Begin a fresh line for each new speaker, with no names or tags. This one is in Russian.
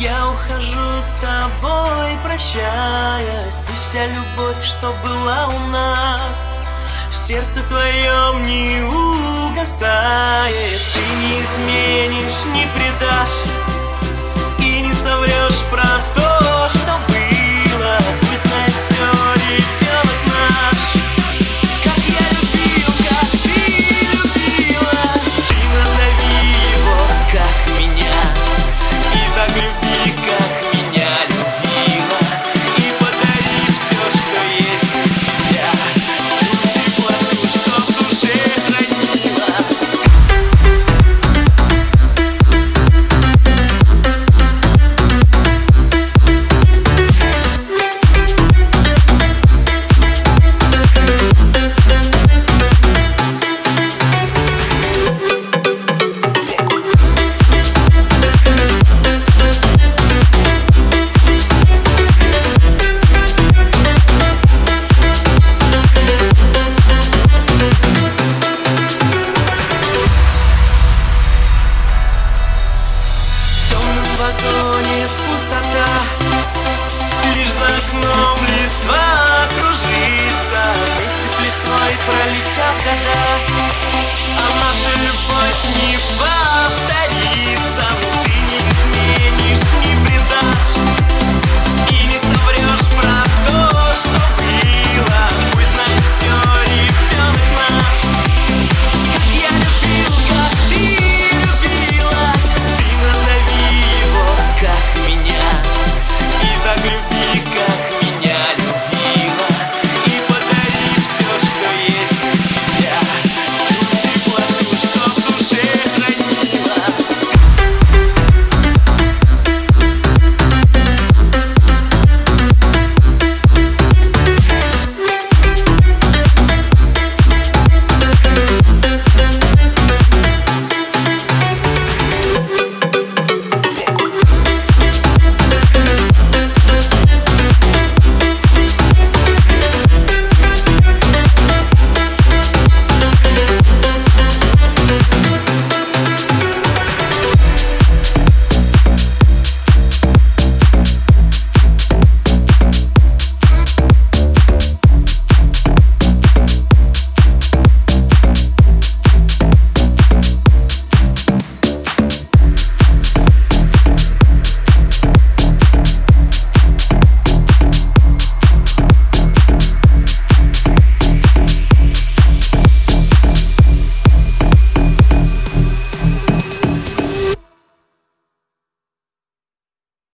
Я ухожу с тобой, прощаясь. Пусть вся любовь, что была у нас В сердце твоем не угасает. Ты не изменишь, не предашь пустота. Лишь за окном листва кружится Вместе с листвой пролетят года